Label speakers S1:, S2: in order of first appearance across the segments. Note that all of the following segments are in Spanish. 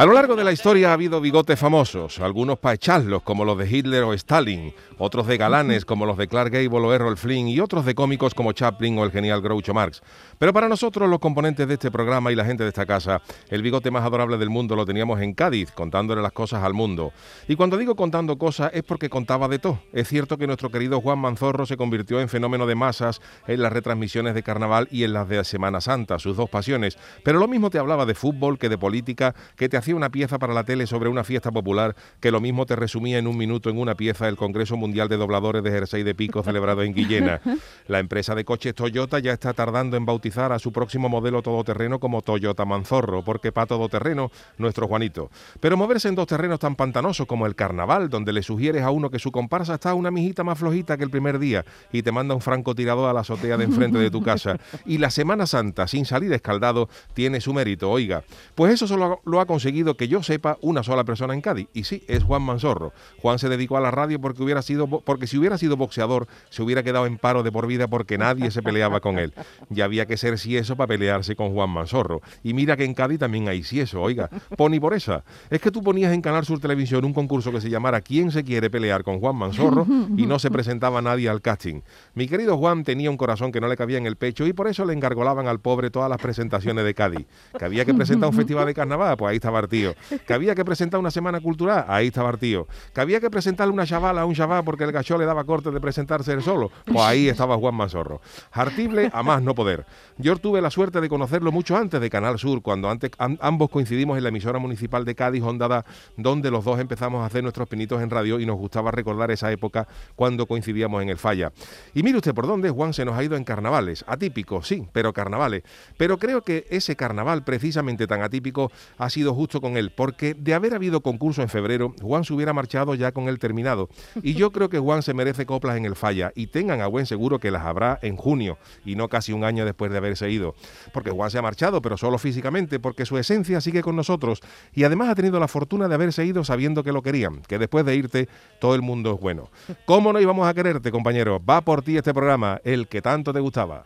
S1: A lo largo de la historia ha habido bigotes famosos, algunos para echarlos como los de Hitler o Stalin, otros de galanes como los de Clark Gable o Errol Flynn y otros de cómicos como Chaplin o el genial Groucho Marx. Pero para nosotros, los componentes de este programa y la gente de esta casa, el bigote más adorable del mundo lo teníamos en Cádiz, contándole las cosas al mundo. Y cuando digo contando cosas es porque contaba de todo. Es cierto que nuestro querido Juan Manzorro se convirtió en fenómeno de masas en las retransmisiones de carnaval y en las de Semana Santa, sus dos pasiones. Pero lo mismo te hablaba de fútbol que de política, que te hacía una pieza para la tele sobre una fiesta popular, que lo mismo te resumía en un minuto en una pieza del Congreso Mundial de Dobladores de Jersey de Pico celebrado en Guillena. La empresa de coches Toyota ya está tardando en bautizar a su próximo modelo todoterreno como Toyota Manzorro, porque para todoterreno, nuestro Juanito. Pero moverse en dos terrenos tan pantanosos como el carnaval, donde le sugieres a uno que su comparsa está una mijita más flojita que el primer día y te manda un francotirador a la azotea de enfrente de tu casa, y la Semana Santa sin salir escaldado tiene su mérito, oiga. Pues eso solo lo ha conseguido que yo sepa una sola persona en Cádiz, y sí, es Juan Manzorro. Juan se dedicó a la radio porque hubiera sido porque si hubiera sido boxeador se hubiera quedado en paro de por vida porque nadie se peleaba con él. Ya había que ser si eso para pelearse con Juan Manzorro. Y mira que en Cádiz también hay si eso, oiga, poni por esa. Es que tú ponías en Canal Sur Televisión un concurso que se llamara ¿Quién se quiere pelear con Juan Manzorro? y no se presentaba nadie al casting. Mi querido Juan tenía un corazón que no le cabía en el pecho y por eso le engargolaban al pobre todas las presentaciones de Cádiz. Que había que presentar un festival de carnaval, pues ahí estaba el tío. Que había que presentar una semana cultural, ahí estaba el tío. Que había que presentarle una chavala a un chaval porque el gacho le daba corte de presentarse él solo, pues ahí estaba Juan Manzorro. Hartible a más no poder. Yo tuve la suerte de conocerlo mucho antes de Canal Sur, cuando antes ambos coincidimos en la emisora municipal de Cádiz, Hondada, donde los dos empezamos a hacer nuestros pinitos en radio y nos gustaba recordar esa época cuando coincidíamos en el Falla. Y mire usted por dónde Juan se nos ha ido en carnavales. Atípico, sí, pero carnavales. Pero creo que ese carnaval precisamente tan atípico ha sido justo con él, porque de haber habido concurso en febrero, Juan se hubiera marchado ya con el terminado. Y yo creo que Juan se merece coplas en el Falla y tengan a buen seguro que las habrá en junio y no casi un año después de haberse ido. Porque Juan se ha marchado, pero solo físicamente, porque su esencia sigue con nosotros y además ha tenido la fortuna de haberse ido sabiendo que lo querían, que después de irte todo el mundo es bueno. ¿Cómo no íbamos a quererte, compañero? Va por ti este programa, el que tanto te gustaba.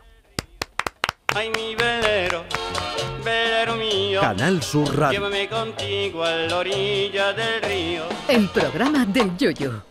S2: Ay, mi velero, mío.
S3: Canal Sur Radio.
S2: Llévame contigo a la orilla del río.
S3: El programa del Yoyo.